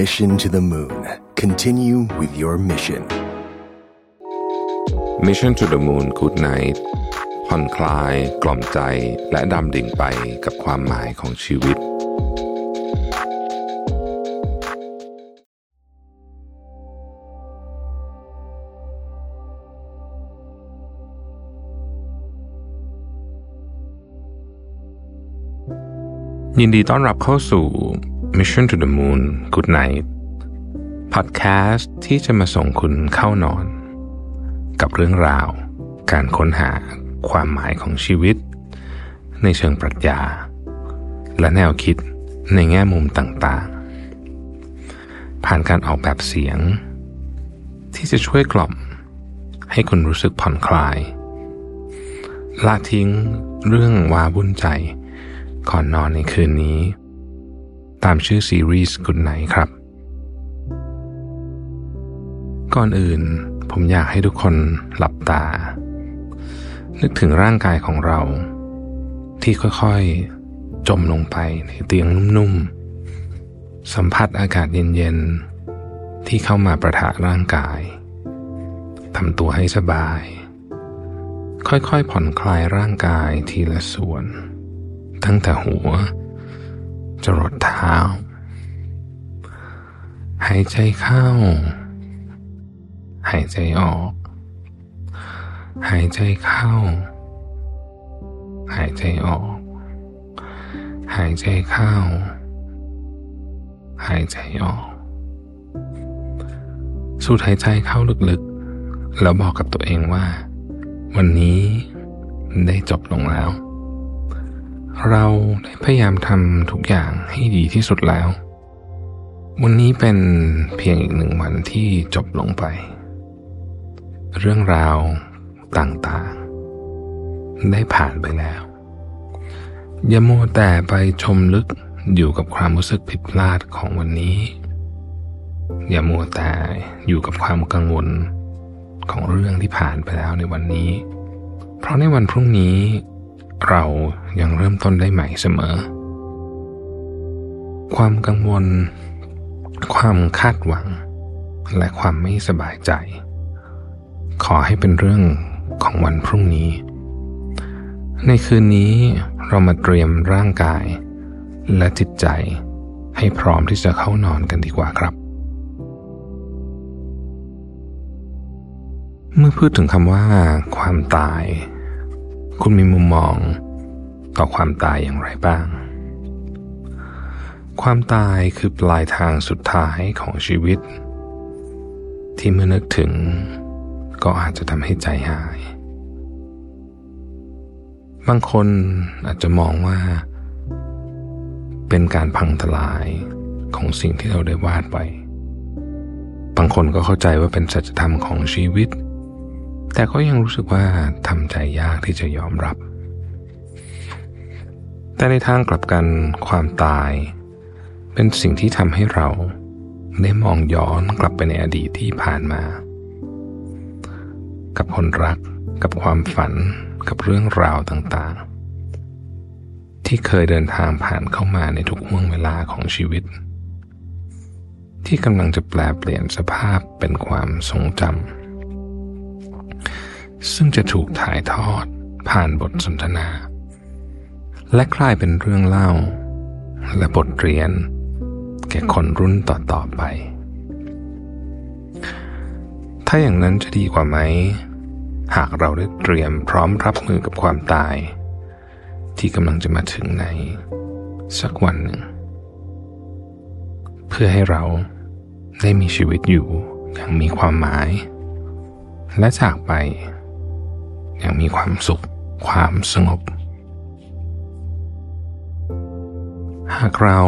Mission to the Moon. Continue with your mission. Mission to the Moon Good Night ผ่อนคลาย กล่อมใจ และดำดิ่งไปกับความหมายของชีวิต ยินดีต้อนรับเข้าสู่ Mission to the Moon Good Night พอดแคสต์ที่จะมาส่งคุณเข้านอน กับเรื่องราว การค้นหาความหมายของชีวิต ในเชิงปรัชญา และแนวคิดในแง่มุมต่างๆ ผ่านการออกแบบเสียง ที่จะช่วยกล่อม ให้คุณรู้สึกผ่อนคลายละทิ้งเรื่องวาวุ่นใจ ก่อนนอนในคืนนี้ ตามชื่อซีรีส์กุดไหนครับ ก่อนอื่นผมอยากให้ทุกคนหลับตา นึกถึงร่างกายของเรา ที่ค่อยๆ จมลงไปในเตียงนุ่มๆ สัมผัสอากาศเย็นๆ ที่เข้ามาประทะร่างกายทำตัวให้สบาย ค่อยๆ ผ่อนคลายร่างกายทีละส่วน ตั้งแต่หัว จรดเท้า หายใจเข้า หายใจออก หายใจเข้า หายใจออก หายใจเข้า หายใจออก สูดหายใจเข้าลึกๆ แล้วบอกกับตัวเองว่า วันนี้ได้จบลงแล้ว เราได้พยายามทำทุกอย่างให้ดีที่สุดแล้ว วันนี้เป็นเพียงอีกหนึ่งวันที่จบลงไป เรื่องราวต่างๆ ได้ผ่านไปแล้ว อย่ามัวแต่ไปชมลึกอยู่กับความรู้สึกผิดพลาดของวันนี้ อย่ามัวแต่อยู่กับความกังวลของเรื่องที่ผ่านไปแล้วในวันนี้ เพราะในวันพรุ่งนี้ เรายังเริ่มต้นได้ใหม่เสมอ ความกังวล ความคาดหวัง และความไม่สบายใจ ขอให้เป็นเรื่องของวันพรุ่งนี้ ในคืนนี้เรามาเตรียมร่างกาย และจิตใจให้พร้อมที่จะเข้านอนกันดีกว่าครับ เมื่อพูดถึงคำว่า ความตาย คุณมีมุมมองต่อความตายอย่างไรบ้าง ความตายคือปลายทางสุดท้ายของชีวิต ที่เมื่อนึกถึงก็อาจจะทำให้ใจหาย บางคนอาจจะมองว่า เป็นการพังทลายของสิ่งที่เราได้วาดไว้ บางคนก็เข้าใจว่าเป็นสัจธรรมของชีวิต แต่ก็ยังรู้สึกว่าทำใจยากที่จะยอมรับ แต่ในทางกลับกันความตาย เป็นสิ่งที่ทำให้เราได้มองย้อนกลับไปในอดีตที่ผ่านมา กับคนรัก กับความฝัน กับเรื่องราวต่างๆ ที่เคยเดินทางผ่านเข้ามาในทุกห่วงเวลาของชีวิต ที่กำลังจะแปลเปลี่ยนสภาพเป็นความทรงจำ ซึ่งจะถูกถ่ายทอดผ่านบทสนทนา และกลายเป็นเรื่องเล่า และบทเรียน แก่คนรุ่นต่อๆไป ถ้าอย่างนั้นจะดีกว่าไหม หากเราได้เตรียมพร้อมรับมือกับความตาย ที่กำลังจะมาถึงใน สักวันหนึ่ง เพื่อให้เราได้มีชีวิตอยู่อย่างมีความหมาย และจากไป อย่างมีความสุข ความสงบ หากเรา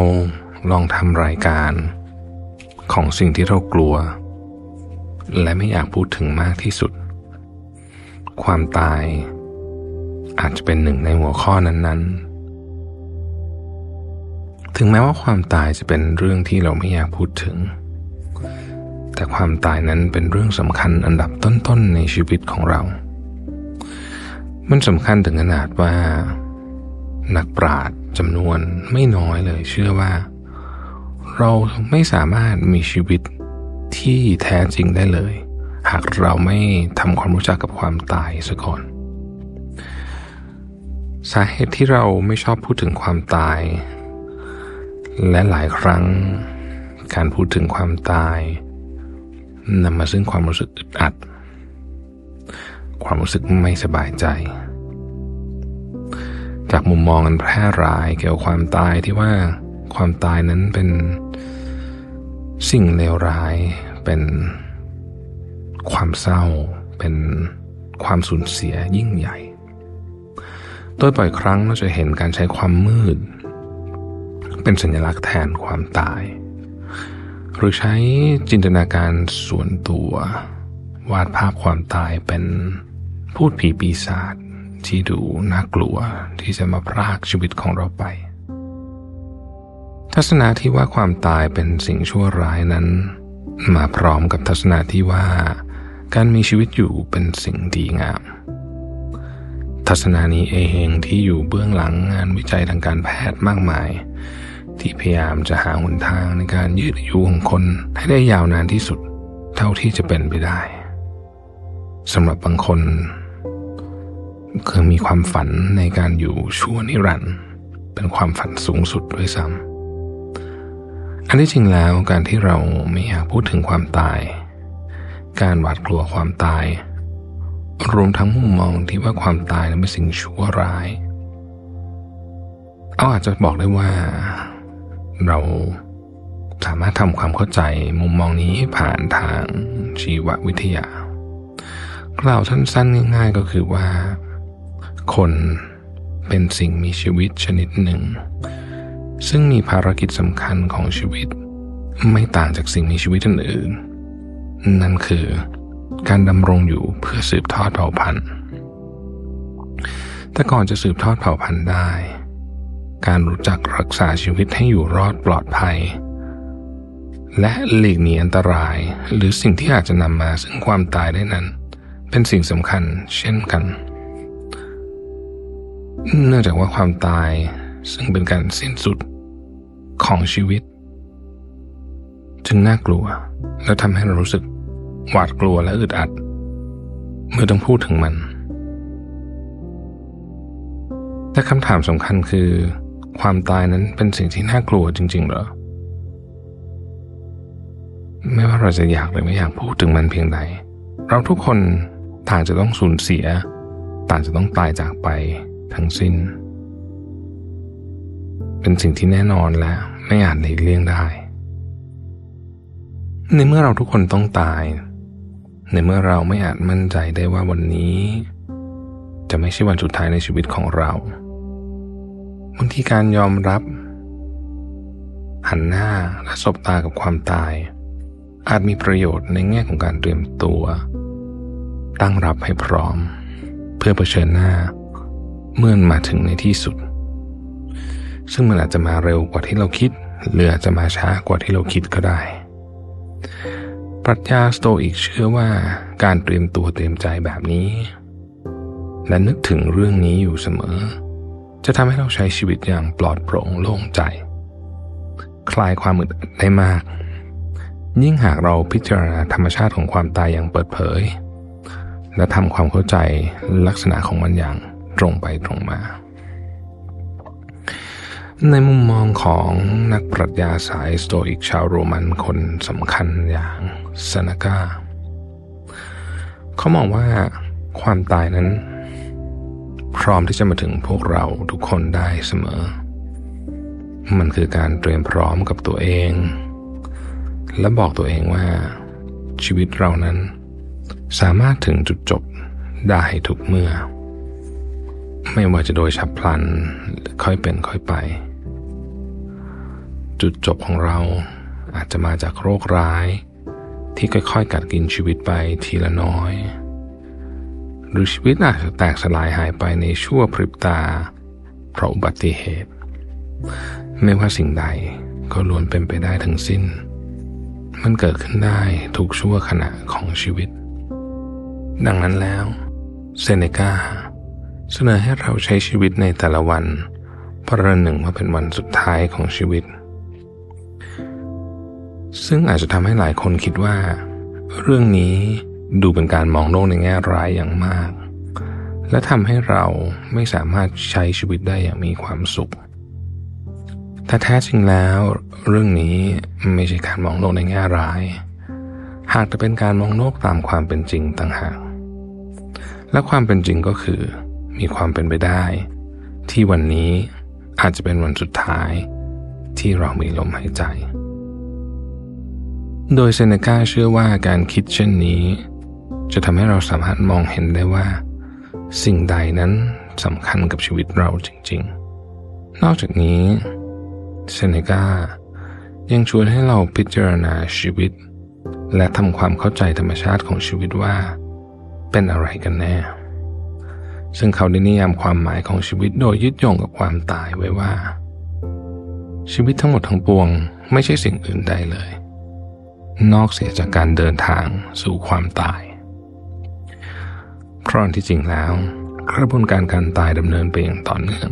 ลองทำรายการของสิ่งที่เรากลัว และไม่อยากพูดถึงมากที่สุด ความตายอาจจะเป็นหนึ่งในหัวข้อนั้น ๆ ถึงแม้ว่าความตายจะเป็นเรื่องที่เราไม่อยากพูดถึง แต่ความตายนั้นเป็นเรื่องสำคัญอันดับต้น ๆ ในชีวิตของเรา มันสำคัญถึงขนาดว่า นักปราชญ์จำนวนไม่น้อยเลยเชื่อว่า เราไม่สามารถมีชีวิตที่แท้จริงได้เลย หากเราไม่ทำความรู้จักกับความตายซะก่อน สาเหตุที่เราไม่ชอบพูดถึงความตาย และหลายครั้งการพูดถึงความตายนำมาซึ่งความรู้สึกอึดอัด ความรู้สึกไม่สบายใจ จากมุมมองอันแพร่หลายเกี่ยวกับความตายที่ว่าความตายนั้นเป็นสิ่งเลวร้ายเป็นความเศร้า เป็นความสูญเสียยิ่งใหญ่ โดยบ่อยครั้งเราจะเห็นการใช้ความมืด เป็นสัญลักษณ์แทนความตาย หรือใช้จินตนาการส่วนตัว วาดภาพความตายเป็น พูดผีปีศาจที่ดูน่ากลัวที่จะมาพรากชีวิตของเราไป ทัศนะที่ว่าความตายเป็นสิ่งชั่วร้ายนั้น มาพร้อมกับทัศนะที่ว่า การมีชีวิตอยู่เป็นสิ่งดีงาม ทัศนานี้เองที่อยู่เบื้องหลังงานวิจัยทางการแพทย์มากมาย ที่พยายามจะหาหนทางในการยืดอายุของคนให้ได้ยาวนานที่สุด เท่าที่จะเป็นไปได้ สำหรับบางคนเคยมีความฝันในการอยู่ชั่วนิรันดร์เป็นความฝันสูงสุดด้วยซ้ำอันที่จริงแล้วการที่เราไม่อยากพูดถึงความตาย การหวาดกลัวความตาย รวมทั้งมุมมองที่ว่าความตายนั้นเป็นสิ่งชั่วร้ายเอาอาจจะบอกได้ว่า เราสามารถทำความเข้าใจมุมมองนี้ผ่านทางชีววิทยา กล่าวสั้นๆง่ายๆก็คือว่า คนเป็นสิ่งมีชีวิตชนิดหนึ่ง ซึ่งมีภารกิจสำคัญของชีวิต ไม่ต่างจากสิ่งมีชีวิตอื่นๆนั่นคือการดำรงอยู่เพื่อสืบทอดเผ่าพันธุ์ แต่ก่อนจะสืบทอดเผ่าพันธุ์ได้ การรู้จักรักษาชีวิตให้อยู่รอดปลอดภัย และหลีกหนีอันตรายหรือสิ่งที่อาจจะนำมาซึ่งความตายได้นั้น เป็นสิ่งสำคัญเช่นกัน เนื่องจากว่าความตายซึ่งเป็นการสิ้นสุดของชีวิต จึงน่ากลัวและทำให้เรารู้สึกหวาดกลัวและอึดอัด เมื่อต้องพูดถึงมัน แต่คำถามสำคัญคือ ความตายนั้นเป็นสิ่งที่น่ากลัวจริง ๆ หรอ ไม่ว่าเราจะอยากหรือไม่อยากพูดถึงมันเพียงใดเราทุกคน ต่างจะต้องสูญเสีย ต่างจะต้องตายจากไปทั้งสิ้น เป็นสิ่งที่แน่นอนและไม่อาจหลีกเลี่ยงได้ ในเมื่อเราทุกคนต้องตาย ในเมื่อเราไม่อาจมั่นใจได้ว่าวันนี้ จะไม่ใช่วันสุดท้ายในชีวิตของเราบางทีการยอมรับ หันหน้าและสบตากับความตาย อาจมีประโยชน์ในแง่ของการเตรียมตัว ตั้งรับให้พร้อม เพื่อเผชิญหน้า เมื่อมาถึงในที่สุด ซึ่งมันอาจจะมาเร็วกว่าที่เราคิด หรืออาจจะมาช้ากว่าที่เราคิดก็ได้ ปรัชญาสโตอิกเชื่อว่าการเตรียมตัวเตรียมใจแบบนี้ และนึกถึงเรื่องนี้อยู่เสมอ จะทำให้เราใช้ชีวิตอย่างปลอดโปร่งโล่งใจ คลายความอึดอัดได้มาก ยิ่งหากเราพิจารณาธรรมชาติของความตายอย่างเปิดเผย และทำความเข้าใจลักษณะของมันอย่างตรงไปตรงมา ในมุมมองของนักปรัชญาสายสโตอิกชาวโรมันคนสำคัญอย่างซานากาเขามองว่าความตายนั้น พร้อมที่จะมาถึงพวกเราทุกคนได้เสมอ มันคือการเตรียมพร้อมกับตัวเอง และบอกตัวเองว่าชีวิตเรานั้น สามารถถึงจุดจบได้ทุกเมื่อ ไม่ว่าจะโดยฉับพลันหรือค่อยเป็นค่อยไป จุดจบของเราอาจจะมาจากโรคร้าย ที่ค่อยๆ กัดกินชีวิตไปทีละน้อย หรือชีวิตอาจจะแตกสลายหายไปในชั่วพริบตา เพราะอุบัติเหตุ ไม่ว่าสิ่งใดก็ล้วนเป็นไปได้ทั้งสิ้น มันเกิดขึ้นได้ทุกชั่วขณะของชีวิต ดังนั้นแล้วเซเนกาเสนอให้เราใช้ชีวิตในแต่ละวันประหนึ่งว่าเป็นวันสุดท้ายของชีวิต ซึ่งอาจจะทำให้หลายคนคิดว่า เรื่องนี้ดูเป็นการมองโลกในแง่ร้ายอย่างมาก และทำให้เราไม่สามารถใช้ชีวิตได้อย่างมีความสุข แต่แท้จริงแล้วเรื่องนี้ไม่ใช่การมองโลกในแง่ร้าย หากจะเป็นการมองโลกตามความเป็นจริงต่างหาก และความเป็นจริงก็คือ มีความเป็นไปได้ ที่วันนี้อาจจะเป็นวันสุดท้าย ที่เรามีลมหายใจ โดยเซเนกาเชื่อว่าการคิดเช่นนี้ จะทำให้เราสามารถมองเห็นได้ว่า สิ่งใดนั้นสำคัญกับชีวิตเราจริง ๆ นอกจากนี้เซเนกายังชวนให้เราพิจารณาชีวิต และทำความเข้าใจธรรมชาติของชีวิตว่า เป็นอะไรกันแน่ ซึ่งเขาได้นิยามความหมายของชีวิตโดยยึดโยงกับความตายไว้ว่า ชีวิตทั้งหมดทั้งปวงไม่ใช่สิ่งอื่นใดเลย นอกเสียจากการเดินทางสู่ความตาย เพราะที่จริงแล้วกระบวนการการตายดำเนินไปอย่างต่อเนื่อง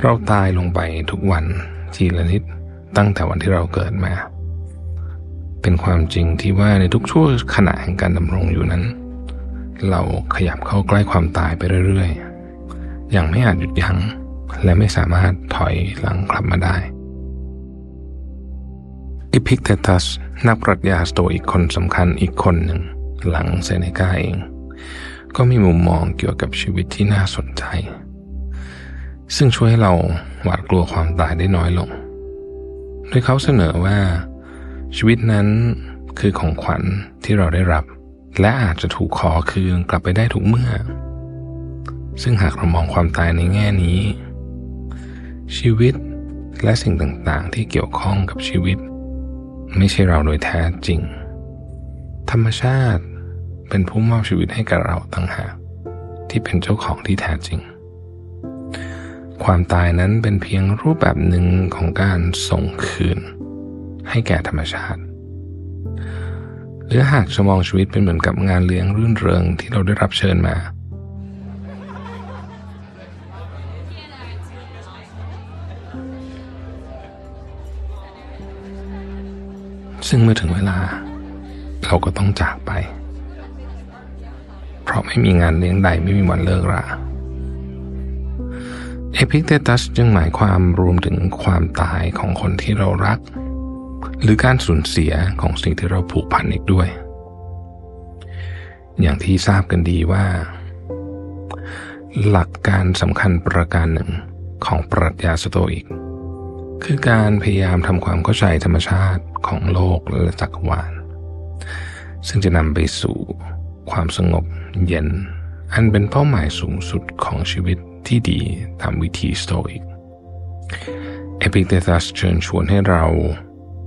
เราตายลงไปทุกวันทีละนิดตั้งแต่วันที่เราเกิดมา เป็นความจริงที่ว่าในทุกช่วงขณะแห่งการดำรงอยู่นั้น เราขยับเข้าใกล้ความตายไปเรื่อยๆ อย่างไม่อาจหยุดยั้ง และไม่สามารถถอยหลังกลับมาได้เอพิกเตตัสนักปรัชญาสโตอิกคนสำคัญอีกคนหนึ่ง หลังเซเนกาเอง ก็มีมุมมองเกี่ยวกับชีวิตที่น่าสนใจ ซึ่งช่วยให้เราหวาดกลัวความตายได้น้อยลง โดยเขาเสนอว่าชีวิตนั้นคือของขวัญที่เราได้รับ และอาจจะถูกขอคืนกลับไปได้ทุกเมื่อ ซึ่งหากเรามองความตายในแง่นี้ ชีวิตและสิ่งต่างๆ ที่เกี่ยวข้องกับชีวิต ไม่ใช่เราโดยแท้จริง ธรรมชาติเป็นผู้มอบชีวิตให้กับเราต่างหากที่เป็นเจ้าของที่แท้จริง ความตายนั้นเป็นเพียงรูปแบบหนึ่งของการส่งคืน ให้แก่ธรรมชาติ หรือหากจะมองชีวิตเป็นเหมือนกับงานเลี้ยงรื่นเริงที่เราได้รับเชิญมา ซึ่งเมื่อถึงเวลา เราก็ต้องจากไป เพราะไม่มีงานเลี้ยงใดไม่มีวันเลิกราเอพิกเตตัสจึงหมายความรวมถึงความตายของคนที่เรารัก หรือการสูญเสียของสิ่งที่เราผูกพันอีกด้วย อย่างที่ทราบกันดีว่า หลักการสำคัญประการหนึ่งของปรัชญาสโตอิก คือการพยายามทำความเข้าใจธรรมชาติของโลกและจักรวาล ซึ่งจะนำไปสู่ความสงบเย็น อันเป็นเป้าหมายสูงสุดของชีวิตที่ดีตามวิถีสโตอิก เอพิกเตตัสเชิญชวนให้เรา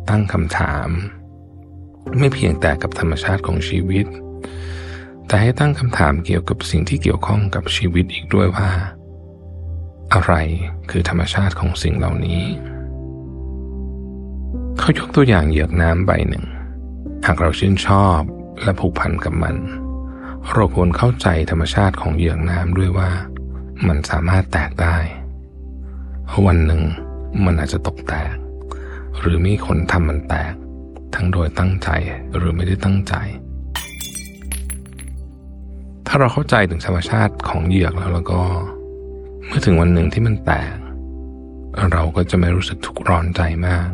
ตั้งคำถาม ไม่เพียงแต่กับธรรมชาติของชีวิต แต่ให้ตั้งคำถามเกี่ยวกับสิ่งที่เกี่ยวข้องกับชีวิตอีกด้วยว่า อะไรคือธรรมชาติของสิ่งเหล่านี้ เขายกตัวอย่างเหยือกน้ำใบหนึ่ง หากเราชื่นชอบและผูกพันกับมันเราควรเข้าใจธรรมชาติของเหยือกน้ำด้วยว่า มันสามารถแตกได้ วันหนึ่งมันอาจจะตกแตก หรือมีคนทำมันแตก ทั้งโดยตั้งใจหรือไม่ได้ตั้งใจ ถ้าเราเข้าใจถึงธรรมชาติของเหยือกแล้วแล้วก็ เมื่อถึงวันหนึ่งที่มันแตก เราก็จะไม่รู้สึกทุกข์ร้อนใจมาก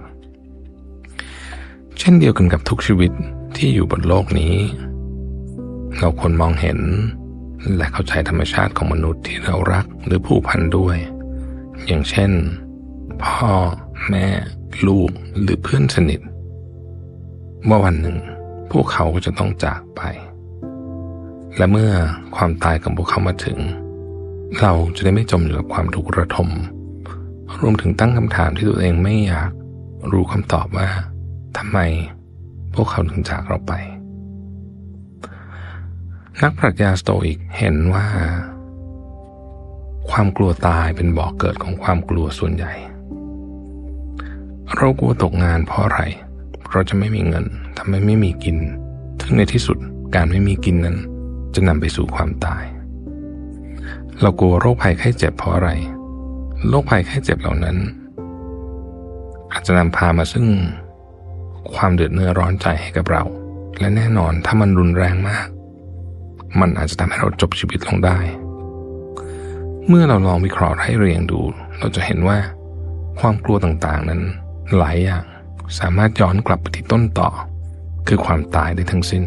เช่นเดียวกันกับทุกชีวิตที่อยู่บนโลกนี้ เราควรมองเห็นและเข้าใจธรรมชาติของมนุษย์ที่เรารักหรือผูกพันด้วย อย่างเช่น พ่อ แม่ ลูกหรือเพื่อนสนิทว่าวันหนึ่งพวกเขาจะต้องจากไป และเมื่อความตายของพวกเขามาถึง เราจะได้ไม่จมอยู่กับความทุกข์ระทม รวมถึงตั้งคำถามที่ตัวเองไม่อยากรู้คำตอบว่าทำไมพวกเขาถึงจากเราไป นักปรัชญาสโตอิกเห็นว่า ความกลัวตายเป็นบ่อกเกิดของความกลัวส่วนใหญ่ เรากลัวตกงานเพราะอะไร เราจะไม่มีเงินทำให้ไม่มีกิน ถึงในที่สุดการไม่มีกินนั้น จะนำไปสู่ความตาย เรากลัวโรคภัยไข้เจ็บเพราะอะไร โรคภัยไข้เจ็บเหล่านั้น อาจจะนำพามาซึ่ง ความเดือดเนื้อร้อนใจให้กับเรา และแน่นอนถ้ามันรุนแรงมาก มันอาจจะทำให้เราจบชีวิตลงได้ เมื่อเราลองวิเคราะห์ให้เรียงดู เราจะเห็นว่าความกลัวต่างๆนั้น หลายอย่างสามารถย้อนกลับไปที่ต้นต่อ คือความตายได้ทั้งสิ้น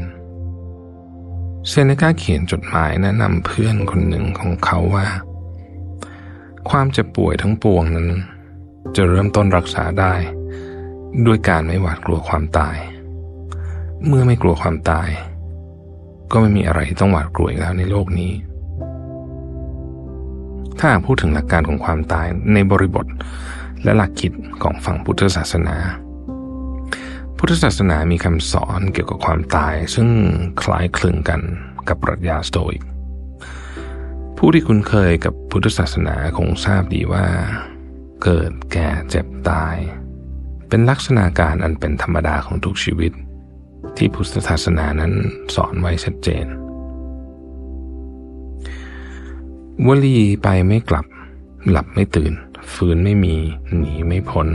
เซเนกาเขียนจดหมายแนะนำเพื่อนคนหนึ่งของเขาว่า ความเจ็บป่วยทั้งปวงนั้น จะเริ่มต้นรักษาได้ ด้วยการไม่หวาดกลัวความตาย เมื่อไม่กลัวความตาย ก็ไม่มีอะไรที่ต้องหวาดกลัวอีกแล้วในโลกนี้ ถ้าพูดถึงหลักการของความตายในบริบท และหลักคิดของฝั่งพุทธศาสนา พุทธศาสนามีคำสอนเกี่ยวกับความตายซึ่งคล้ายคลึงกันกับปรัชญาสโตอิก ผู้ที่คุ้นเคยกับพุทธศาสนาคงทราบดีว่า เกิดแก่เจ็บตาย เป็นลักษณะการอันเป็นธรรมดาของทุกชีวิต ที่พุทธศาสนานั้นสอนไว้ชัดเจนวลีไปไม่กลับ หลับไม่ตื่น ฟื้นไม่มีหนีไม่พ้น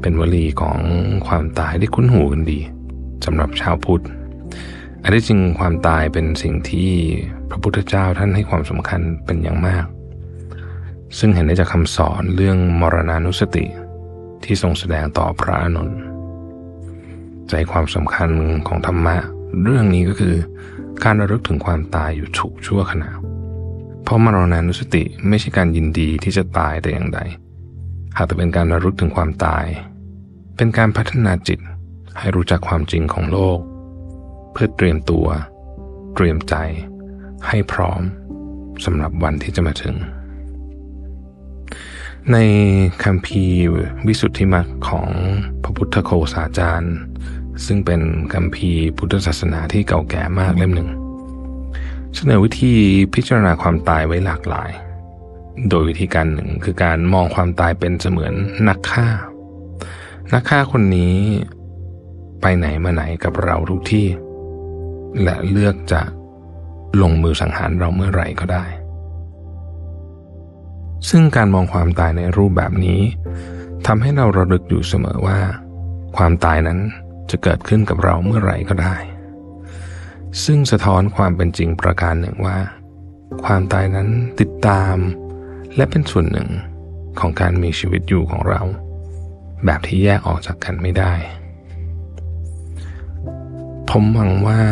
เป็นวลีของความตายที่คุ้นหูกันดีสำหรับชาวพุทธ อันที่จริงความตายเป็นสิ่งที่พระพุทธเจ้าท่านให้ความสำคัญเป็นอย่างมาก ซึ่งเห็นได้จากคำสอนเรื่องมรณานุสติที่ทรงแสดงต่อพระอนุนใจความสำคัญของธรรมะ เรื่องนี้ก็คือการระลึกถึงความตายอยู่ฉุกชั่วขณะ ราะมรณานุสติไม่ใช่การยินดีที่จะตายแต่อย่างใด หากแต่เป็นการระลึกถึงความตาย เป็นการพัฒนาจิตให้รู้จักความจริงของโลก เพื่อเตรียมตัว เตรียมใจ ให้พร้อมสำหรับวันที่จะมาถึง ในคำพีวิสุทธิมรรคของพระพุทธโคสาจารย์ ซึ่งเป็นคำพีพุทธศาสนาที่เก่าแก่มากเล่มหนึ่ง เสนอวิธีพิจารณาความตายไว้หลากหลาย โดยวิธีการหนึ่งคือการมองความตายเป็นเสมือนนักฆ่า นักฆ่าคนนี้ไปไหนมาไหนกับเราทุกที่ และเลือกจะลงมือสังหารเราเมื่อไหร่ก็ได้ ซึ่งการมองความตายในรูปแบบนี้ทำให้เราระลึกอยู่เสมอว่า ความตายนั้นจะเกิดขึ้นกับเราเมื่อไหร่ก็ได้ ซึ่งสะท้อนความเป็นจริงประการหนึ่งว่า ความตายนั้นติดตาม และเป็นส่วนหนึ่งของการมีชีวิตอยู่ของเรา แบบที่แยกออกจากกันไม่ได้ ผมหวังว่า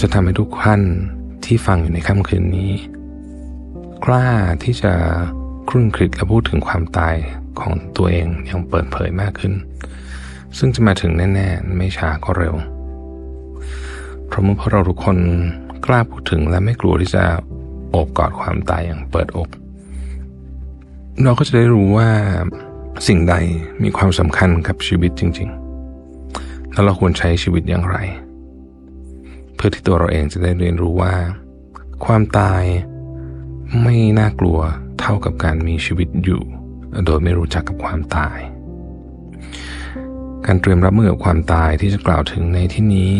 จะทำให้ทุกท่านที่ฟังอยู่ในค่ำคืนนี้ กล้าที่จะครุ่นคิดและพูดถึงความตายของตัวเองอย่างเปิดเผยมากขึ้น ซึ่งจะมาถึงแน่ ๆ ไม่ช้าก็เร็ว เพราะเมื่อพวกเราทุกคนกล้าพูดถึงและไม่กลัวที่จะโอบกอดความตายอย่างเปิดอก เราก็จะได้รู้ว่าสิ่งใดมีความสำคัญกับชีวิตจริง ๆ แล้วเราควรใช้ชีวิตอย่างไร เพื่อที่ตัวเราเองจะได้เรียนรู้ว่า ความตายไม่น่ากลัวเท่ากับการมีชีวิตอยู่ โดยไม่รู้จักกับความตาย การเตรียมรับมือกับความตายที่จะกล่าวถึงในที่นี้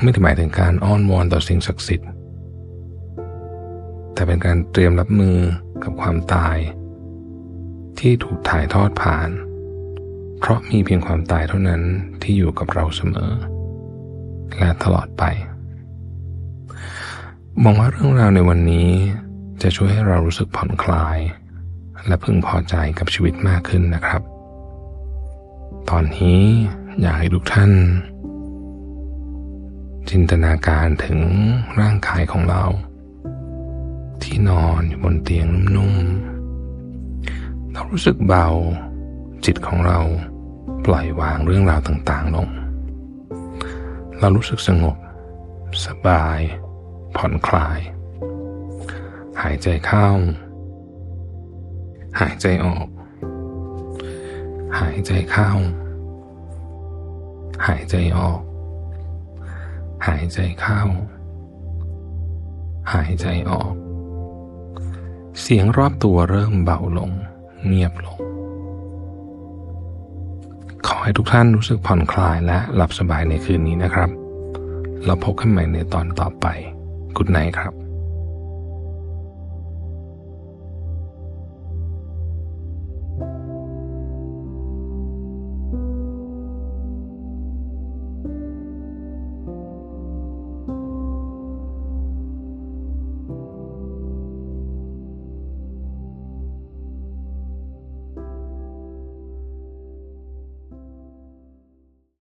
ไม่ได้หมายถึงการอ้อนวอนต่อสิ่งศักดิ์สิทธิ์ แต่เป็นการเตรียมรับมือกับความตาย ที่ถูกถ่ายทอดผ่าน เพราะมีเพียงความตายเท่านั้นที่อยู่กับเราเสมอ และตลอดไปมองว่าเรื่องราวในวันนี้จะช่วยให้เรารู้สึกผ่อนคลาย และพึงพอใจกับชีวิตมากขึ้นนะครับ ตอนนี้อยากให้ทุกท่าน จินตนาการถึงร่างกายของเรา ที่นอนอยู่บนเตียงนุ่มๆ เรารู้สึกเบา จิตของเราปล่อยวางเรื่องราวต่างๆลง เรารู้สึกสงบ สบาย ผ่อนคลาย หายใจเข้า หายใจออก หายใจเข้า หายใจออก หายใจเข้า หายใจออก เสียงรอบตัวเริ่มเบาลง เงียบลง ขอให้ทุกท่านรู้สึกผ่อนคลายและหลับสบายในคืนนี้นะครับ เราพบกันใหม่ในตอนต่อไป กุดไนครับ